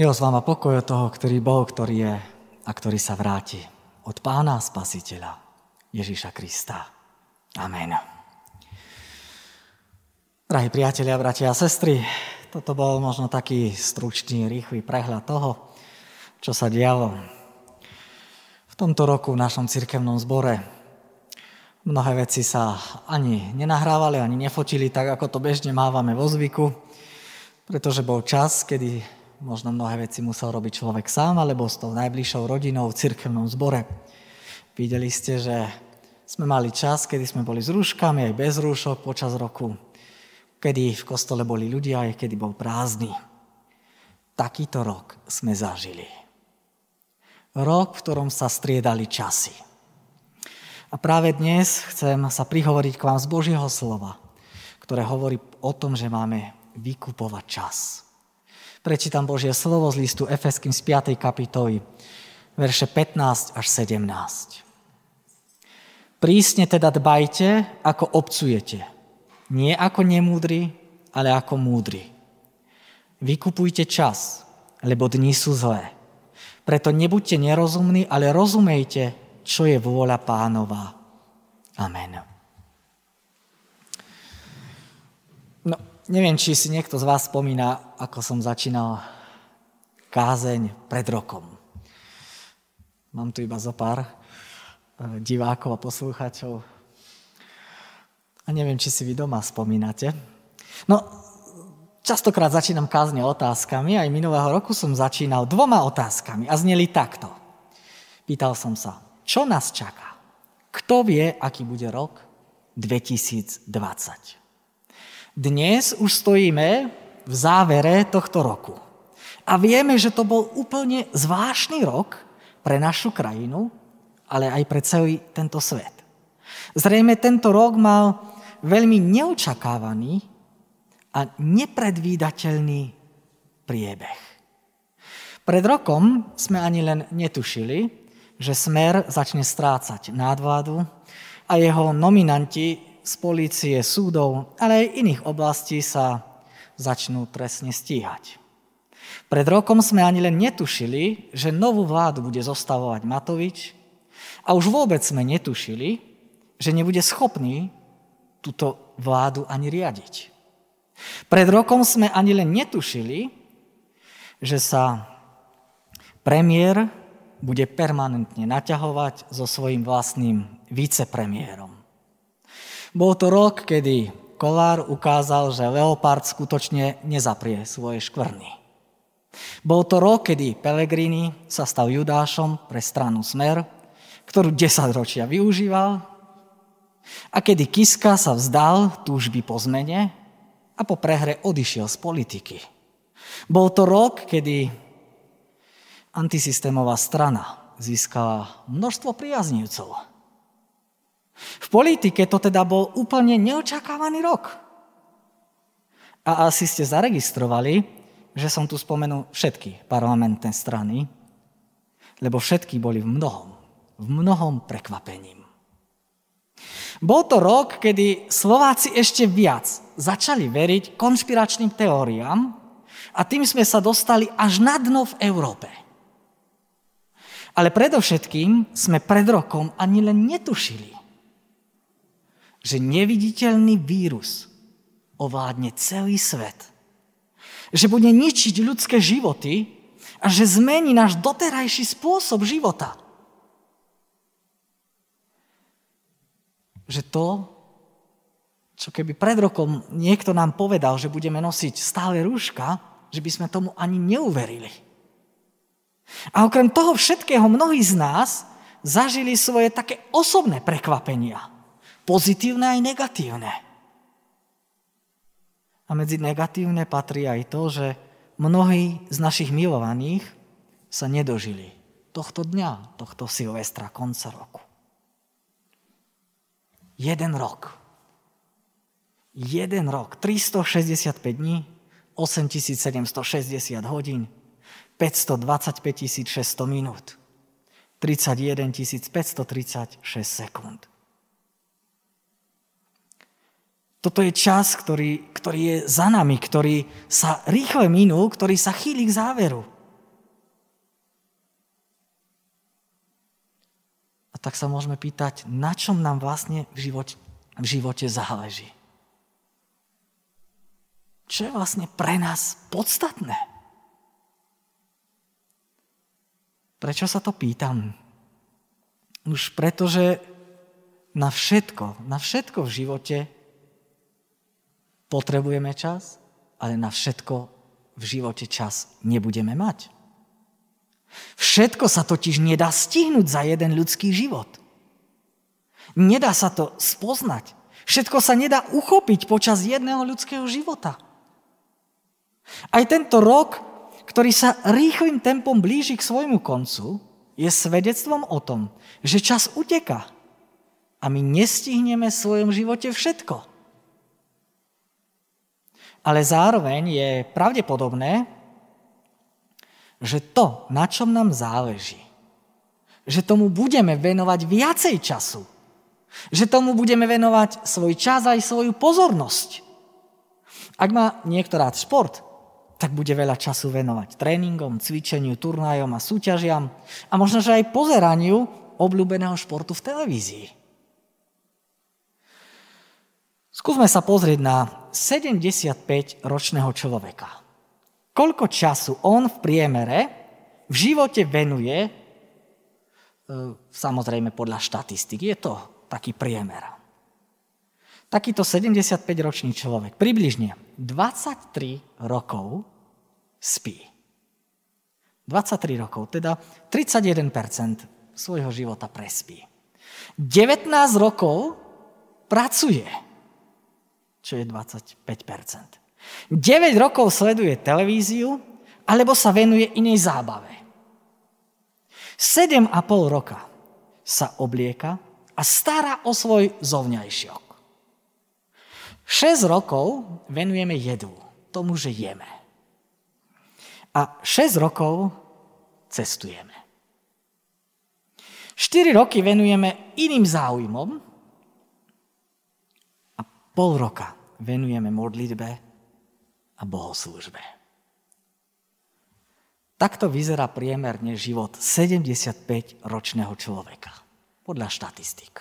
Milosť vám a pokoj od toho, ktorý bol, ktorý je a ktorý sa vráti. Od Pána Spasiteľa Ježíša Krista. Amen. Drahí priatelia, bratia a sestry, toto bol možno taký stručný, rýchly prehľad toho, čo sa dialo v tomto roku v našom cirkevnom zbore. Mnohé veci sa ani nenahrávali, ani nefotili tak, ako to bežne mávame vo zvyku, pretože bol čas, kedy Možno mnohé veci musel robiť človek sám, alebo s tou najbližšou rodinou v cirkevnom zbore. Videli ste, že sme mali čas, kedy sme boli s rúškami, aj bez rúšok počas roku, kedy v kostole boli ľudia, aj kedy bol prázdny. Takýto rok sme zažili. Rok, v ktorom sa striedali časy. A práve dnes chcem sa prihovoriť k vám z Božieho slova, ktoré hovorí o tom, že máme vykupovať čas. Prečítam Božie slovo z listu Efeským z 5. kapitoly, verše 15 až 17. Prísne teda dbajte, ako obcujete. Nie ako nemúdri, ale ako múdri. Vykupujte čas, lebo dni sú zlé. Preto nebuďte nerozumní, ale rozumejte, čo je vôľa pánova. Amen. Neviem, či si niekto z vás spomína, ako som začínal kázeň pred rokom. Mám tu iba zo pár eh, divákov a poslúchačov. A neviem, či si vy doma spomínate. No, častokrát začínam kázne otázkami. Aj minulého roku som začínal dvoma otázkami a zneli takto. Pýtal som sa, čo nás čaká? Kto vie, aký bude rok 2020? Dnes už stojíme v závere tohto roku. A vieme, že to bol úplne zvláštny rok pre našu krajinu, ale aj pre celý tento svet. Zrejme tento rok mal veľmi neočakávaný a nepredvídateľný priebeh. Pred rokom sme ani len netušili, že Smer začne strácať nadvládu a jeho nominanti z polície, súdov, ale aj iných oblastí sa začnú trestne stíhať. Pred rokom sme ani len netušili, že novú vládu bude zostavovať Matovič a už vôbec sme netušili, že nebude schopný túto vládu ani riadiť. Pred rokom sme ani len netušili, že sa premiér bude permanentne naťahovať so svojím vlastným vicepremiérom. Bol to rok, kedy Kolár ukázal, že Leopard skutočne nezaprie svoje škvrny. Bol to rok, kedy Pelegrini sa stal judášom pre stranu Smer, ktorú 10 ročia využíval a kedy Kiska sa vzdal túžby po zmene a po prehre odišiel z politiky. Bol to rok, kedy antisystémová strana získala množstvo priaznivcov v politike to teda bol úplne neočakávaný rok. A asi ste zaregistrovali, že som tu spomenul všetky parlamentné strany, lebo všetky boli v mnohom, v mnohom prekvapením. Bol to rok, kedy Slováci ešte viac začali veriť konšpiračným teóriám a tým sme sa dostali až na dno v Európe. Ale predovšetkým sme pred rokom ani len netušili, že neviditeľný vírus ovládne celý svet. Že bude ničiť ľudské životy a že zmení náš doterajší spôsob života. Že to, čo keby pred rokom niekto nám povedal, že budeme nosiť stále rúška, že by sme tomu ani neuverili. A okrem toho všetkého mnohí z nás zažili svoje také osobné prekvapenia pozitívne aj negatívne. A medzi negatívne patrí aj to, že mnohí z našich milovaných sa nedožili tohto dňa, tohto Silvestra, konca roku. Jeden rok. Jeden rok. 365 dní, 8760 hodín, 525 600 minút, 31 536 sekúnd. Toto je čas, ktorý, ktorý je za nami, ktorý sa rýchle minul, ktorý sa chýli k záveru. A tak sa môžeme pýtať, na čom nám vlastne v živote, v živote záleží. Čo je vlastne pre nás podstatné? Prečo sa to pýtam? Už pretože na všetko, na všetko v živote potrebujeme čas, ale na všetko v živote čas nebudeme mať. Všetko sa totiž nedá stihnúť za jeden ľudský život. Nedá sa to spoznať. Všetko sa nedá uchopiť počas jedného ľudského života. Aj tento rok, ktorý sa rýchlým tempom blíži k svojmu koncu, je svedectvom o tom, že čas uteka a my nestihneme v svojom živote všetko. Ale zároveň je pravdepodobné, že to, na čom nám záleží, že tomu budeme venovať viacej času, že tomu budeme venovať svoj čas aj svoju pozornosť. Ak má niekto rád šport, tak bude veľa času venovať tréningom, cvičeniu, turnajom a súťažiam a možno, že aj pozeraniu obľúbeného športu v televízii. Skúsme sa pozrieť na 75-ročného človeka. Koľko času on v priemere v živote venuje, e, samozrejme podľa štatistiky, je to taký priemer. Takýto 75-ročný človek približne 23 rokov spí. 23 rokov, teda 31% svojho života prespí. 19 rokov pracuje, čo je 25%. 9 rokov sleduje televíziu, alebo sa venuje inej zábave. 7,5 roka sa oblieka a stará o svoj zovňajšiok. 6 rokov venujeme jedu, tomu, že jeme. A 6 rokov cestujeme. 4 roky venujeme iným záujmom a pol roka venujeme modlitbe a bohoslúžbe. Takto vyzerá priemerne život 75-ročného človeka, podľa štatistík.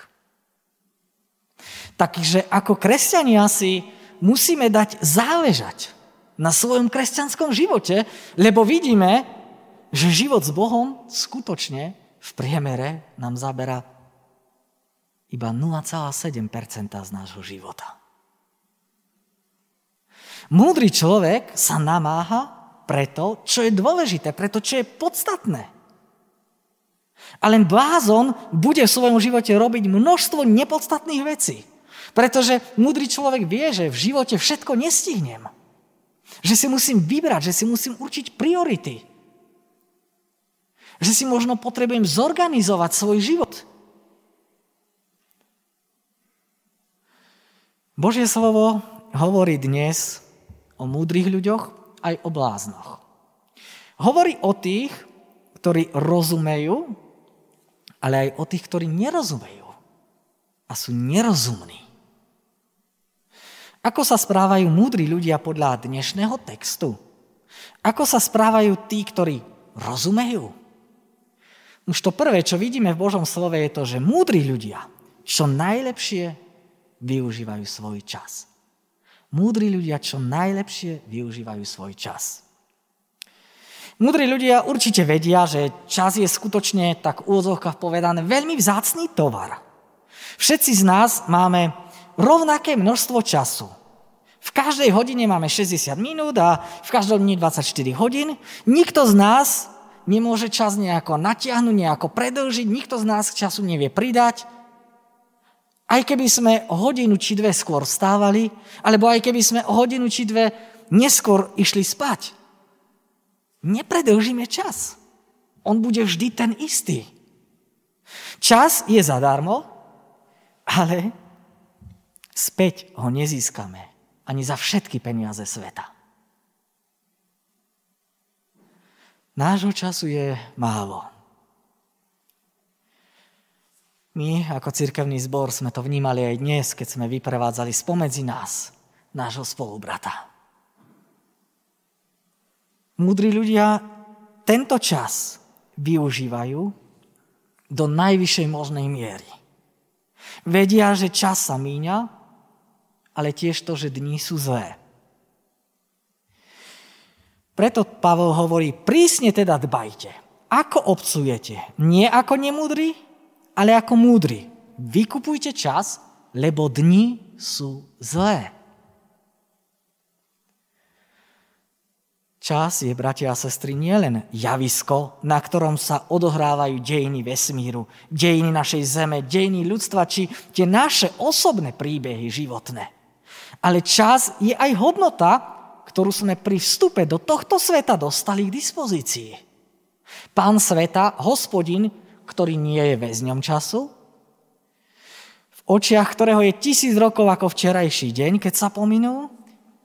Takže ako kresťania si musíme dať záležať na svojom kresťanskom živote, lebo vidíme, že život s Bohom skutočne v priemere nám zabera iba 0,7% z nášho života. Múdry človek sa namáha preto, čo je dôležité, preto, čo je podstatné. A len blázon bude v svojom živote robiť množstvo nepodstatných vecí. Pretože múdry človek vie, že v živote všetko nestihnem. Že si musím vybrať, že si musím určiť priority. Že si možno potrebujem zorganizovať svoj život. Božie slovo hovorí dnes o múdrych ľuďoch aj o bláznoch. Hovorí o tých, ktorí rozumejú, ale aj o tých, ktorí nerozumejú a sú nerozumní. Ako sa správajú múdri ľudia podľa dnešného textu? Ako sa správajú tí, ktorí rozumejú? Už to prvé, čo vidíme v Božom slove, je to, že múdri ľudia čo najlepšie využívajú svoj čas. Múdri ľudia čo najlepšie využívajú svoj čas. Múdri ľudia určite vedia, že čas je skutočne, tak v úvodzovkách povedané, veľmi vzácný tovar. Všetci z nás máme rovnaké množstvo času. V každej hodine máme 60 minút a v každom dni 24 hodín. Nikto z nás nemôže čas nejako natiahnuť, nejako predlžiť, nikto z nás času nevie pridať. Aj keby sme hodinu či dve skôr vstávali, alebo aj keby sme hodinu či dve neskôr išli spať. Nepredlžíme čas. On bude vždy ten istý. Čas je zadarmo, ale späť ho nezískame ani za všetky peniaze sveta. Nášho času je málo. My ako cirkevný zbor sme to vnímali aj dnes, keď sme vyprevádzali spomedzi nás nášho spolubrata. Múdri ľudia tento čas využívajú do najvyššej možnej miery. Vedia, že čas sa míňa, ale tiež to, že dní sú zlé. Preto Pavel hovorí, prísne teda dbajte. Ako obcujete? Nie ako nemúdri, ale ako múdri. Vykupujte čas, lebo dni sú zlé. Čas je, bratia a sestry, nielen javisko, na ktorom sa odohrávajú dejiny vesmíru, dejiny našej zeme, dejiny ľudstva, či tie naše osobné príbehy životné. Ale čas je aj hodnota, ktorú sme pri vstupe do tohto sveta dostali k dispozícii. Pán sveta, hospodin, ktorý nie je väzňom času, v očiach ktorého je tisíc rokov ako včerajší deň, keď sa pominú,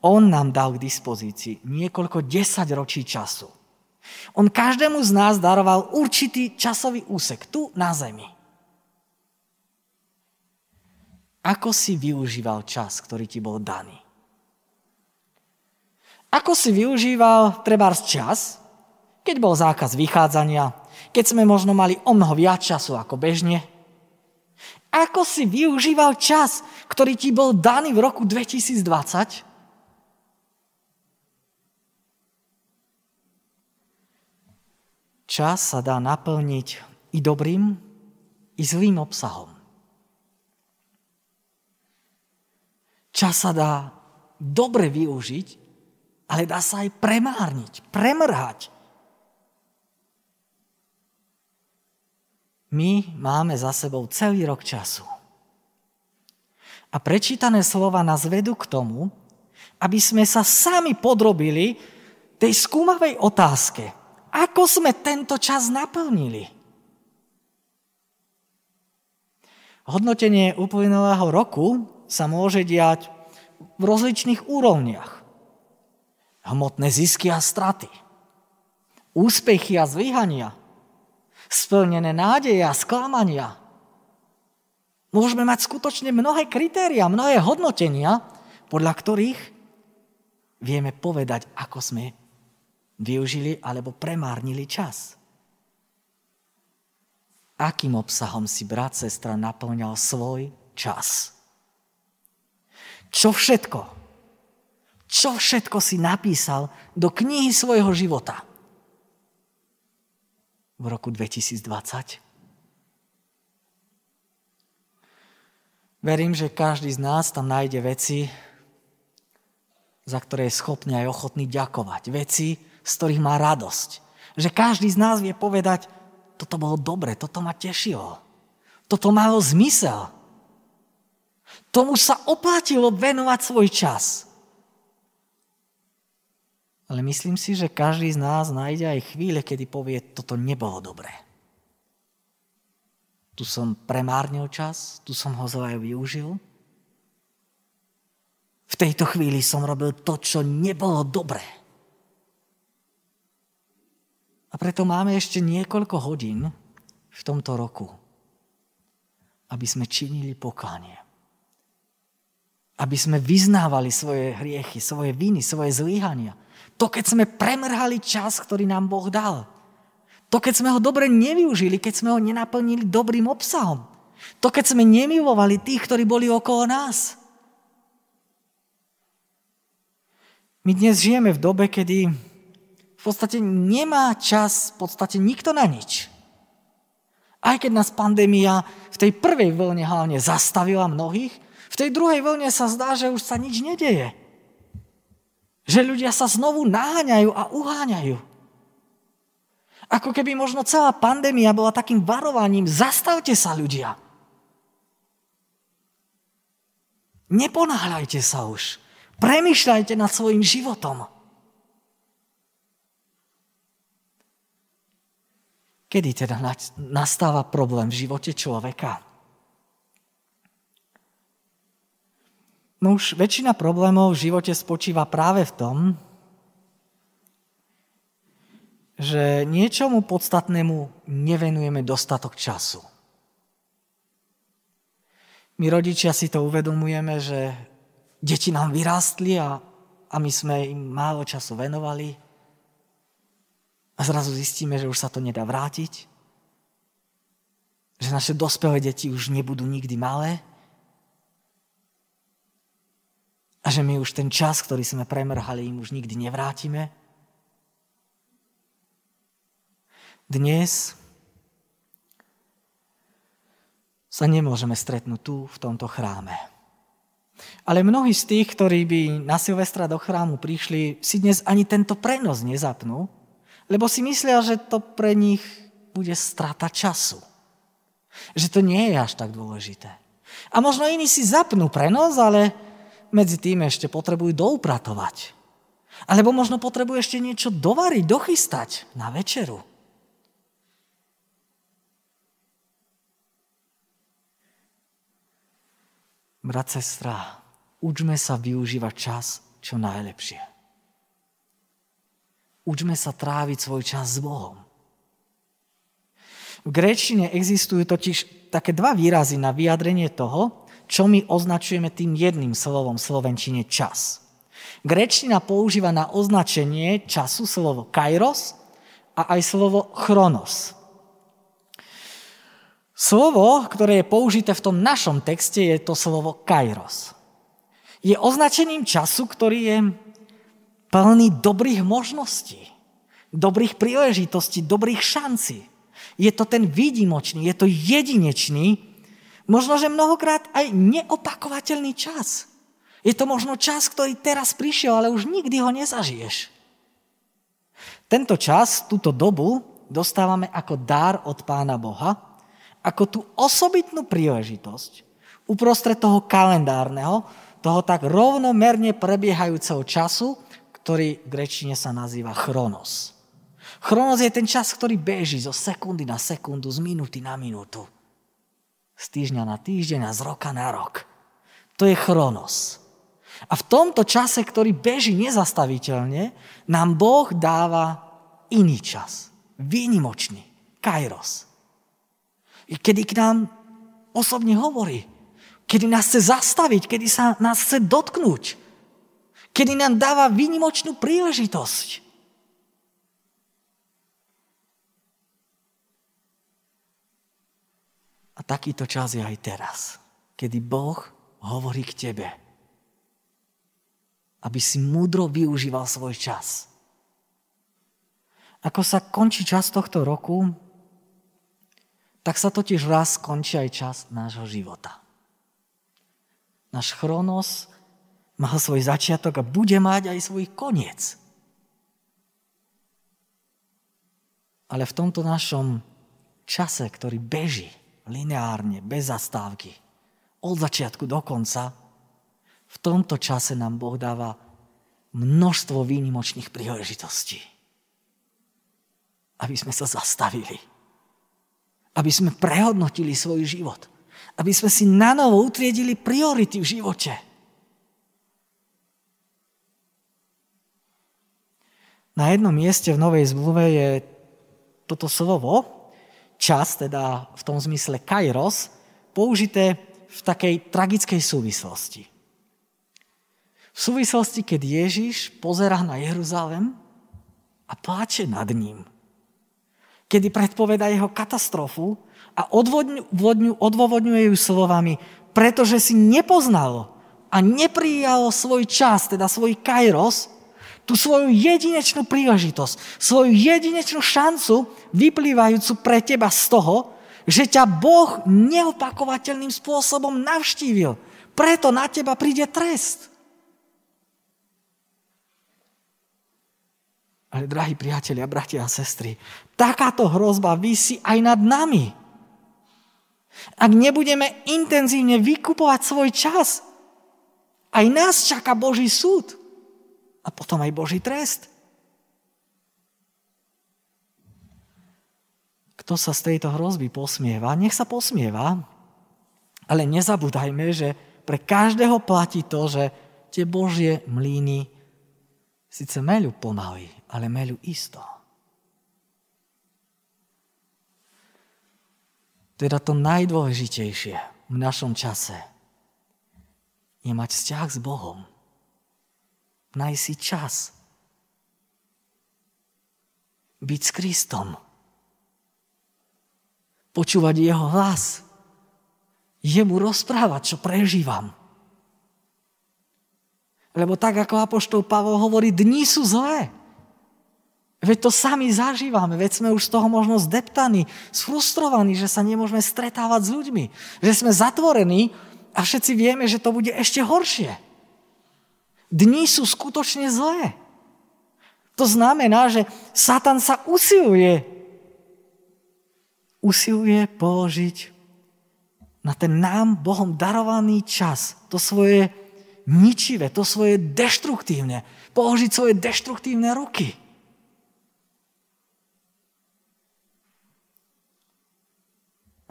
on nám dal k dispozícii niekoľko desať ročí času. On každému z nás daroval určitý časový úsek tu na zemi. Ako si využíval čas, ktorý ti bol daný? Ako si využíval trebárs čas, keď bol zákaz vychádzania, keď sme možno mali o mnoho viac času ako bežne? Ako si využíval čas, ktorý ti bol daný v roku 2020? Čas sa dá naplniť i dobrým, i zlým obsahom. Čas sa dá dobre využiť, ale dá sa aj premárniť, premrhať. My máme za sebou celý rok času. A prečítané slova nás vedú k tomu, aby sme sa sami podrobili tej skúmavej otázke – ako sme tento čas naplnili? Hodnotenie uplynulého roku sa môže diať v rozličných úrovniach. Hmotné zisky a straty, úspechy a zlyhania, splnené nádeje a sklamania. Môžeme mať skutočne mnohé kritéria, mnohé hodnotenia, podľa ktorých vieme povedať, ako sme využili alebo premárnili čas. Akým obsahom si brat, sestra naplňal svoj čas? Čo všetko? Čo všetko si napísal do knihy svojho života? V roku 2020? Verím, že každý z nás tam nájde veci, za ktoré je schopný aj ochotný ďakovať. Veci, z ktorých má radosť. Že každý z nás vie povedať, toto bolo dobre, toto ma tešilo. Toto malo zmysel. Tomu sa oplatilo venovať svoj čas. Ale myslím si, že každý z nás nájde aj chvíle, kedy povie, toto nebolo dobré. Tu som premárnil čas, tu som ho zle využil. V tejto chvíli som robil to, čo nebolo dobré. A preto máme ešte niekoľko hodín v tomto roku, aby sme činili pokánie. Aby sme vyznávali svoje hriechy, svoje viny, svoje zlyhania. To, keď sme premrhali čas, ktorý nám Boh dal. To, keď sme ho dobre nevyužili, keď sme ho nenaplnili dobrým obsahom. To, keď sme nemilovali tých, ktorí boli okolo nás. My dnes žijeme v dobe, kedy v podstate nemá čas v podstate nikto na nič. Aj keď nás pandémia v tej prvej vlne hlavne zastavila mnohých, v tej druhej vlne sa zdá, že už sa nič nedeje. Že ľudia sa znovu naháňajú a uháňajú. Ako keby možno celá pandémia bola takým varovaním, zastavte sa ľudia. Neponáhľajte sa už. Premýšľajte nad svojim životom. Kedy teda nastáva problém v živote človeka? No už väčšina problémov v živote spočíva práve v tom, že niečomu podstatnému nevenujeme dostatok času. My rodičia si to uvedomujeme, že deti nám vyrástli a, a my sme im málo času venovali. A zrazu zistíme, že už sa to nedá vrátiť. Že naše dospelé deti už nebudú nikdy malé? A že my už ten čas, ktorý sme premrhali, im už nikdy nevrátime? Dnes sa nemôžeme stretnúť tu, v tomto chráme. Ale mnohí z tých, ktorí by na Silvestra do chrámu prišli, si dnes ani tento prenos nezapnú, lebo si myslia, že to pre nich bude strata času. Že to nie je až tak dôležité. A možno iní si zapnú prenos, ale medzi tým ešte potrebujú doupratovať. Alebo možno potrebujú ešte niečo dovariť, dochystať na večeru. Brat, sestra, učme sa využívať čas čo najlepšie. Učme sa tráviť svoj čas s Bohom. V gréčtine existujú totiž také dva výrazy na vyjadrenie toho, čo my označujeme tým jedným slovom v slovenčine čas. Grečtina používa na označenie času slovo kairos a aj slovo chronos. Slovo, ktoré je použité v tom našom texte, je to slovo kairos. Je označením času, ktorý je plný dobrých možností, dobrých príležitostí, dobrých šancí. Je to ten výdimočný, je to jedinečný, Možno, že mnohokrát aj neopakovateľný čas. Je to možno čas, ktorý teraz prišiel, ale už nikdy ho nezažiješ. Tento čas, túto dobu dostávame ako dar od Pána Boha, ako tú osobitnú príležitosť uprostred toho kalendárneho, toho tak rovnomerne prebiehajúceho času, ktorý v grečine sa nazýva chronos. Chronos je ten čas, ktorý beží zo sekundy na sekundu, z minúty na minútu. Z týždňa na týždeň a z roka na rok. To je chronos. A v tomto čase, ktorý beží nezastaviteľne, nám Boh dáva iný čas. Výnimočný. Kairos. Kedy k nám osobne hovorí. Kedy nás chce zastaviť, kedy sa nás chce dotknúť. Kedy nám dáva výnimočnú príležitosť. Takýto čas je aj teraz, kedy Boh hovorí k tebe, aby si múdro využíval svoj čas. Ako sa končí čas tohto roku, tak sa totiž raz skončí aj čas nášho života. Náš chronos má svoj začiatok a bude mať aj svoj koniec. Ale v tomto našom čase, ktorý beží, lineárne, bez zastávky, od začiatku do konca, v tomto čase nám Boh dáva množstvo výnimočných príležitostí. Aby sme sa zastavili. Aby sme prehodnotili svoj život. Aby sme si na novo utriedili priority v živote. Na jednom mieste v Novej zmluve je toto slovo, čas, teda v tom zmysle kairos, použité v takej tragickej súvislosti. V súvislosti, keď Ježiš pozera na Jeruzalem a pláče nad ním. Kedy predpoveda jeho katastrofu a odôvodňuje ju slovami, pretože si nepoznalo a neprijalo svoj čas, teda svoj kairos, tú svoju jedinečnú príležitosť, svoju jedinečnú šancu, vyplývajúcu pre teba z toho, že ťa Boh neopakovateľným spôsobom navštívil. Preto na teba príde trest. Ale drahí priatelia, bratia a sestry, takáto hrozba vysí aj nad nami. Ak nebudeme intenzívne vykupovať svoj čas, aj nás čaká Boží súd a potom aj Boží trest. Kto sa z tejto hrozby posmieva, nech sa posmieva, ale nezabúdajme, že pre každého platí to, že tie Božie mlíny síce meľu pomaly, ale meľu isto. Teda to najdôležitejšie v našom čase je mať vzťah s Bohom. Nájsť si čas. Byť s Kristom. počúvať jeho hlas. Jemu rozprávať, čo prežívam. Lebo tak, ako Apoštol Pavol hovorí, dni sú zlé. Veď to sami zažívame, veď sme už z toho možno zdeptaní, sfrustrovaní, že sa nemôžeme stretávať s ľuďmi, že sme zatvorení a všetci vieme, že to bude ešte horšie. Dni sú skutočne zlé. To znamená, že Satan sa usiluje, usiluje položiť na ten nám Bohom darovaný čas, to svoje ničivé, to svoje deštruktívne, položiť svoje deštruktívne ruky.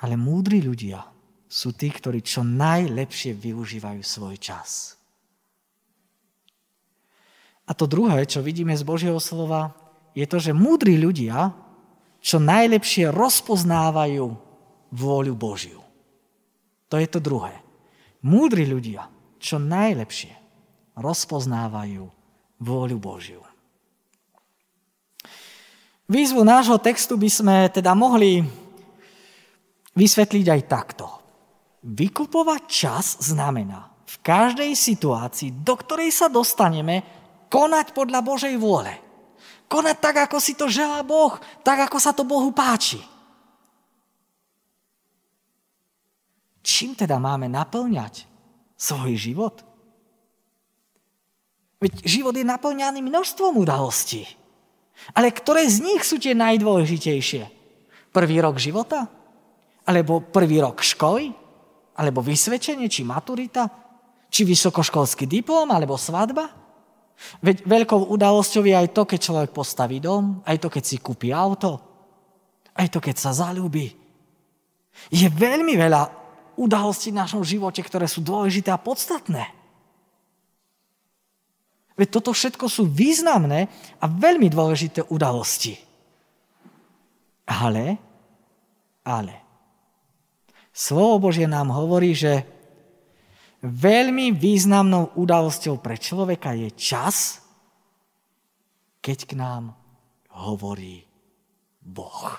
Ale múdri ľudia sú tí, ktorí čo najlepšie využívajú svoj čas. A to druhé, čo vidíme z Božieho slova, je to, že múdri ľudia čo najlepšie rozpoznávajú vôľu Božiu. To je to druhé. Múdri ľudia čo najlepšie rozpoznávajú vôľu Božiu. Výzvu nášho textu by sme teda mohli vysvetliť aj takto. Vykupovať čas znamená v každej situácii, do ktorej sa dostaneme, konať podľa Božej vôle. Konať tak, ako si to želá Boh, tak, ako sa to Bohu páči. Čím teda máme naplňať svoj život? Veď život je naplňaný množstvom udalostí. Ale ktoré z nich sú tie najdôležitejšie? Prvý rok života? Alebo prvý rok školy? Alebo vysvedčenie, či maturita? Či vysokoškolský diplom, alebo svadba? Veď veľkou udalosťou je aj to, keď človek postaví dom, aj to, keď si kúpi auto, aj to, keď sa zalúbi. Je veľmi veľa udalostí v našom živote, ktoré sú dôležité a podstatné. Veď toto všetko sú významné a veľmi dôležité udalosti. Ale, ale, Slovo Božie nám hovorí, že veľmi významnou udalosťou pre človeka je čas, keď k nám hovorí Boh.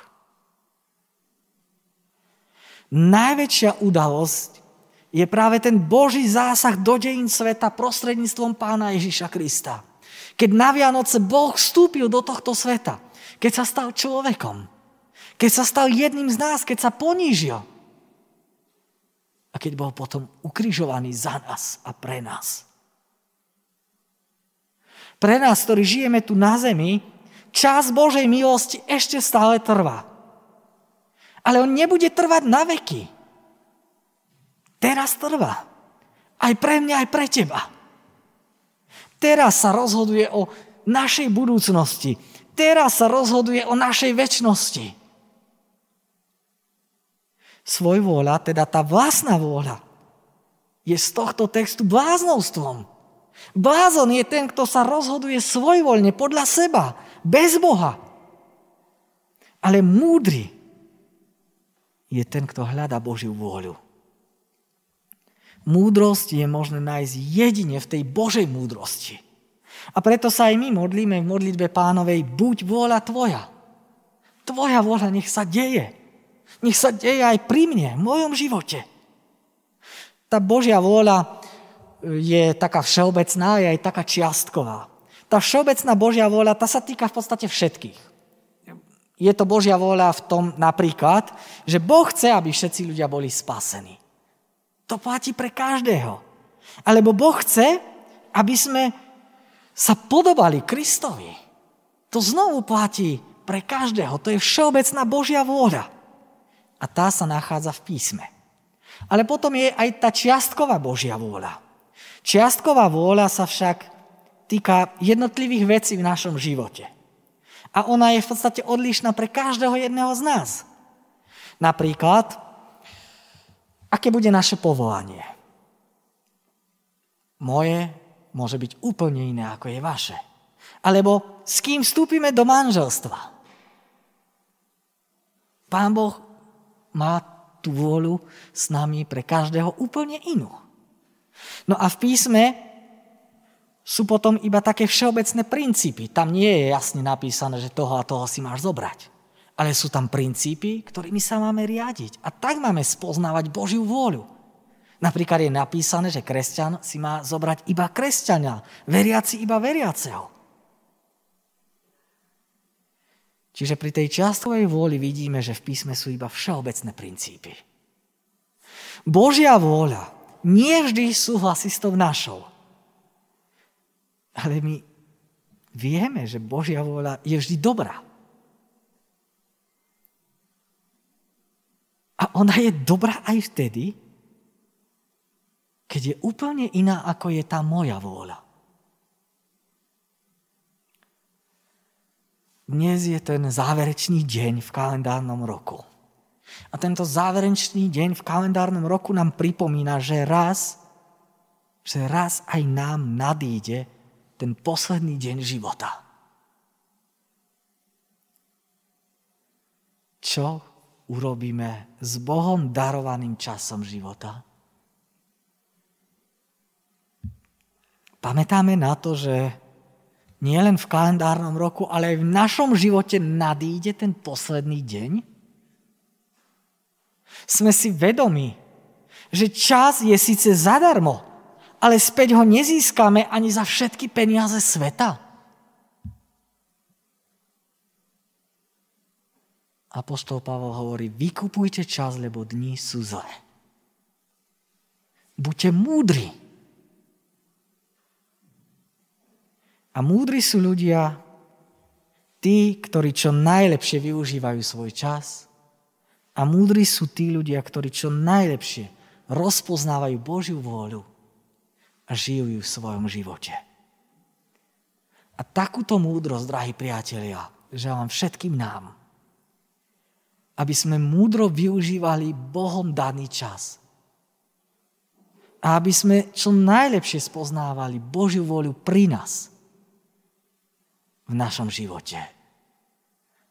Najväčšia udalosť je práve ten Boží zásah do dejín sveta prostredníctvom pána Ježiša Krista. Keď na Vianoce Boh vstúpil do tohto sveta, keď sa stal človekom, keď sa stal jedným z nás, keď sa ponížil, a keď bol potom ukrižovaný za nás a pre nás. Pre nás, ktorí žijeme tu na zemi, čas Božej milosti ešte stále trvá. Ale on nebude trvať na veky. Teraz trvá. Aj pre mňa, aj pre teba. Teraz sa rozhoduje o našej budúcnosti. Teraz sa rozhoduje o našej väčšnosti svoj vôľa, teda tá vlastná vôľa, je z tohto textu bláznovstvom. Blázon je ten, kto sa rozhoduje svojvoľne podľa seba, bez Boha. Ale múdry je ten, kto hľadá Božiu vôľu. Múdrosť je možné nájsť jedine v tej Božej múdrosti. A preto sa aj my modlíme v modlitbe pánovej, buď vôľa tvoja. Tvoja vôľa nech sa deje. Nech sa deje aj pri mne, v mojom živote. Tá Božia vôľa e, je taká všeobecná, je aj taká čiastková. Tá všeobecná Božia vôľa, tá sa týka v podstate všetkých. Je to Božia vôľa v tom napríklad, že Boh chce, aby všetci ľudia boli spasení. To platí pre každého. Alebo Boh chce, aby sme sa podobali Kristovi. To znovu platí pre každého. To je všeobecná Božia vôľa a tá sa nachádza v písme. Ale potom je aj tá čiastková Božia vôľa. Čiastková vôľa sa však týka jednotlivých vecí v našom živote. A ona je v podstate odlišná pre každého jedného z nás. Napríklad, aké bude naše povolanie. Moje môže byť úplne iné, ako je vaše. Alebo s kým vstúpime do manželstva. Pán Boh má tú vôľu s nami pre každého úplne inú. No a v písme sú potom iba také všeobecné princípy. Tam nie je jasne napísané, že toho a toho si máš zobrať. Ale sú tam princípy, ktorými sa máme riadiť. A tak máme spoznávať Božiu vôľu. Napríklad je napísané, že kresťan si má zobrať iba kresťania, veriaci iba veriaceho. Čiže pri tej čiastkovej vôli vidíme, že v písme sú iba všeobecné princípy. Božia vôľa nie vždy súhlasí s tou našou. Ale my vieme, že Božia vôľa je vždy dobrá. A ona je dobrá aj vtedy, keď je úplne iná, ako je tá moja vôľa. Dnes je ten záverečný deň v kalendárnom roku. A tento záverečný deň v kalendárnom roku nám pripomína, že raz, že raz aj nám nadíde ten posledný deň života. Čo urobíme s Bohom darovaným časom života? Pamätáme na to, že nie len v kalendárnom roku, ale aj v našom živote nadíde ten posledný deň? Sme si vedomi, že čas je síce zadarmo, ale späť ho nezískame ani za všetky peniaze sveta. Apoštol Pavel hovorí, vykupujte čas, lebo dní sú zlé. Buďte múdri. A múdri sú ľudia, tí, ktorí čo najlepšie využívajú svoj čas. A múdri sú tí ľudia, ktorí čo najlepšie rozpoznávajú Božiu vôľu a žijú ju v svojom živote. A takúto múdrosť, drahí priatelia, želám všetkým nám, aby sme múdro využívali Bohom daný čas. A aby sme čo najlepšie spoznávali Božiu vôľu pri nás – v našom živote.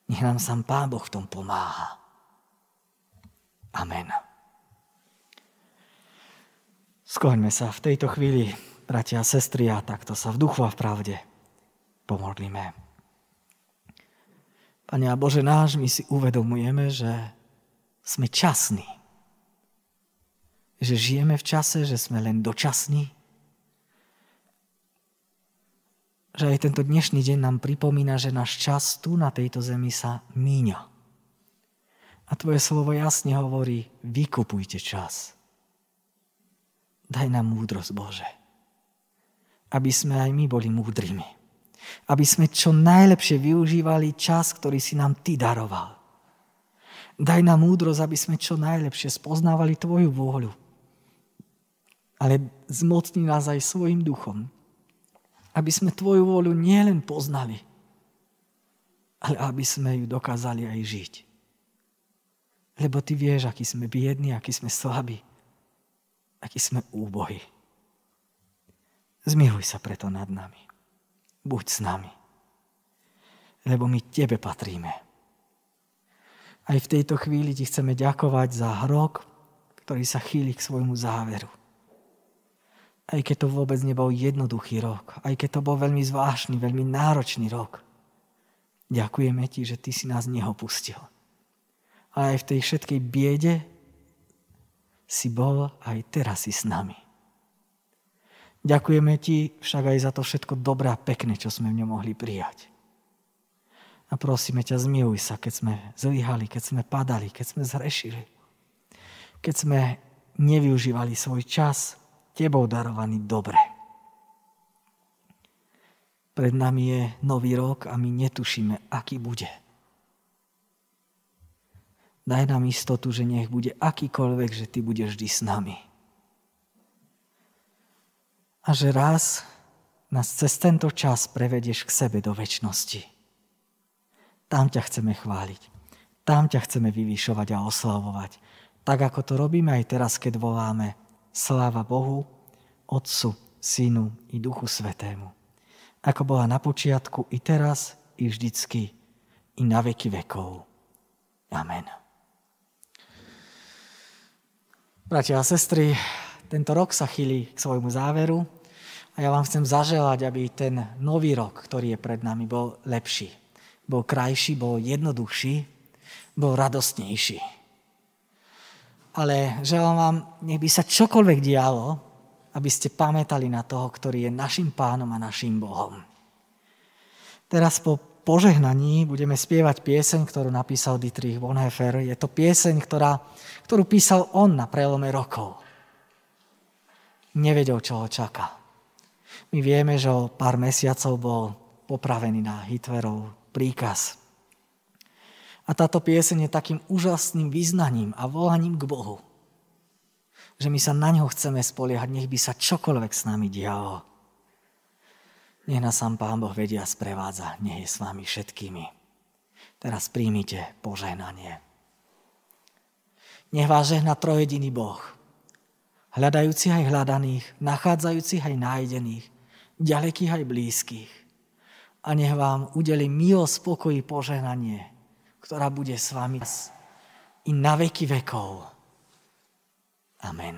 Nech nám sám Pán Boh v tom pomáha. Amen. Skloňme sa v tejto chvíli, bratia a sestry, a takto sa v duchu a v pravde pomodlíme. Pane a Bože náš, my si uvedomujeme, že sme časní. Že žijeme v čase, že sme len dočasní, že aj tento dnešný deň nám pripomína, že náš čas tu na tejto zemi sa míňa. A tvoje slovo jasne hovorí, vykupujte čas. Daj nám múdrosť, Bože. Aby sme aj my boli múdrymi. Aby sme čo najlepšie využívali čas, ktorý si nám Ty daroval. Daj nám múdrosť, aby sme čo najlepšie spoznávali Tvoju vôľu. Ale zmocni nás aj svojim duchom, aby sme Tvoju vôľu nielen poznali, ale aby sme ju dokázali aj žiť. Lebo Ty vieš, aký sme biední, aký sme slabí, aký sme úbohy. Zmiluj sa preto nad nami. Buď s nami. Lebo my Tebe patríme. Aj v tejto chvíli Ti chceme ďakovať za rok, ktorý sa chýli k svojmu záveru. Aj keď to vôbec nebol jednoduchý rok, aj keď to bol veľmi zvláštny, veľmi náročný rok. Ďakujeme ti, že ty si nás neopustil. Ale aj v tej všetkej biede si bol, aj teraz si s nami. Ďakujeme ti však aj za to všetko dobré a pekné, čo sme v ňom mohli prijať. A prosíme ťa, zmiluj sa, keď sme zlyhali, keď sme padali, keď sme zrešili. Keď sme nevyužívali svoj čas, tebou darovaný dobre. Pred nami je nový rok a my netušíme, aký bude. Daj nám istotu, že nech bude akýkoľvek, že Ty budeš vždy s nami. A že raz nás cez tento čas prevedieš k sebe do väčšnosti. Tam ťa chceme chváliť. Tam ťa chceme vyvyšovať a oslavovať. Tak ako to robíme aj teraz, keď voláme Sláva Bohu, Otcu, Synu i Duchu Svetému. Ako bola na počiatku, i teraz, i vždycky, i na veky vekov. Amen. Bratia a sestry, tento rok sa chýli k svojmu záveru a ja vám chcem zaželať, aby ten nový rok, ktorý je pred nami, bol lepší. Bol krajší, bol jednoduchší bol radostnejší. Ale želám vám, nech by sa čokoľvek dialo, aby ste pamätali na toho, ktorý je našim pánom a našim Bohom. Teraz po požehnaní budeme spievať pieseň, ktorú napísal Dietrich Bonhoeffer. Je to pieseň, ktorá, ktorú písal on na prelome rokov. Nevedel, čo ho čaká. My vieme, že o pár mesiacov bol popravený na Hitlerov príkaz. A táto pieseň je takým úžasným význaním a volaním k Bohu. Že my sa na ňo chceme spoliehať, nech by sa čokoľvek s nami dialo. Nech nás sám Pán Boh vedia sprevádza, nech je s vami všetkými. Teraz príjmite požehnanie. Nech vás žehna trojediný Boh, hľadajúcich aj hľadaných, nachádzajúcich aj nájdených, ďalekých aj blízkych. A nech vám udeli milosť, spokoj, požehnanie, ktorá bude s vami i na veky vekov. Amen.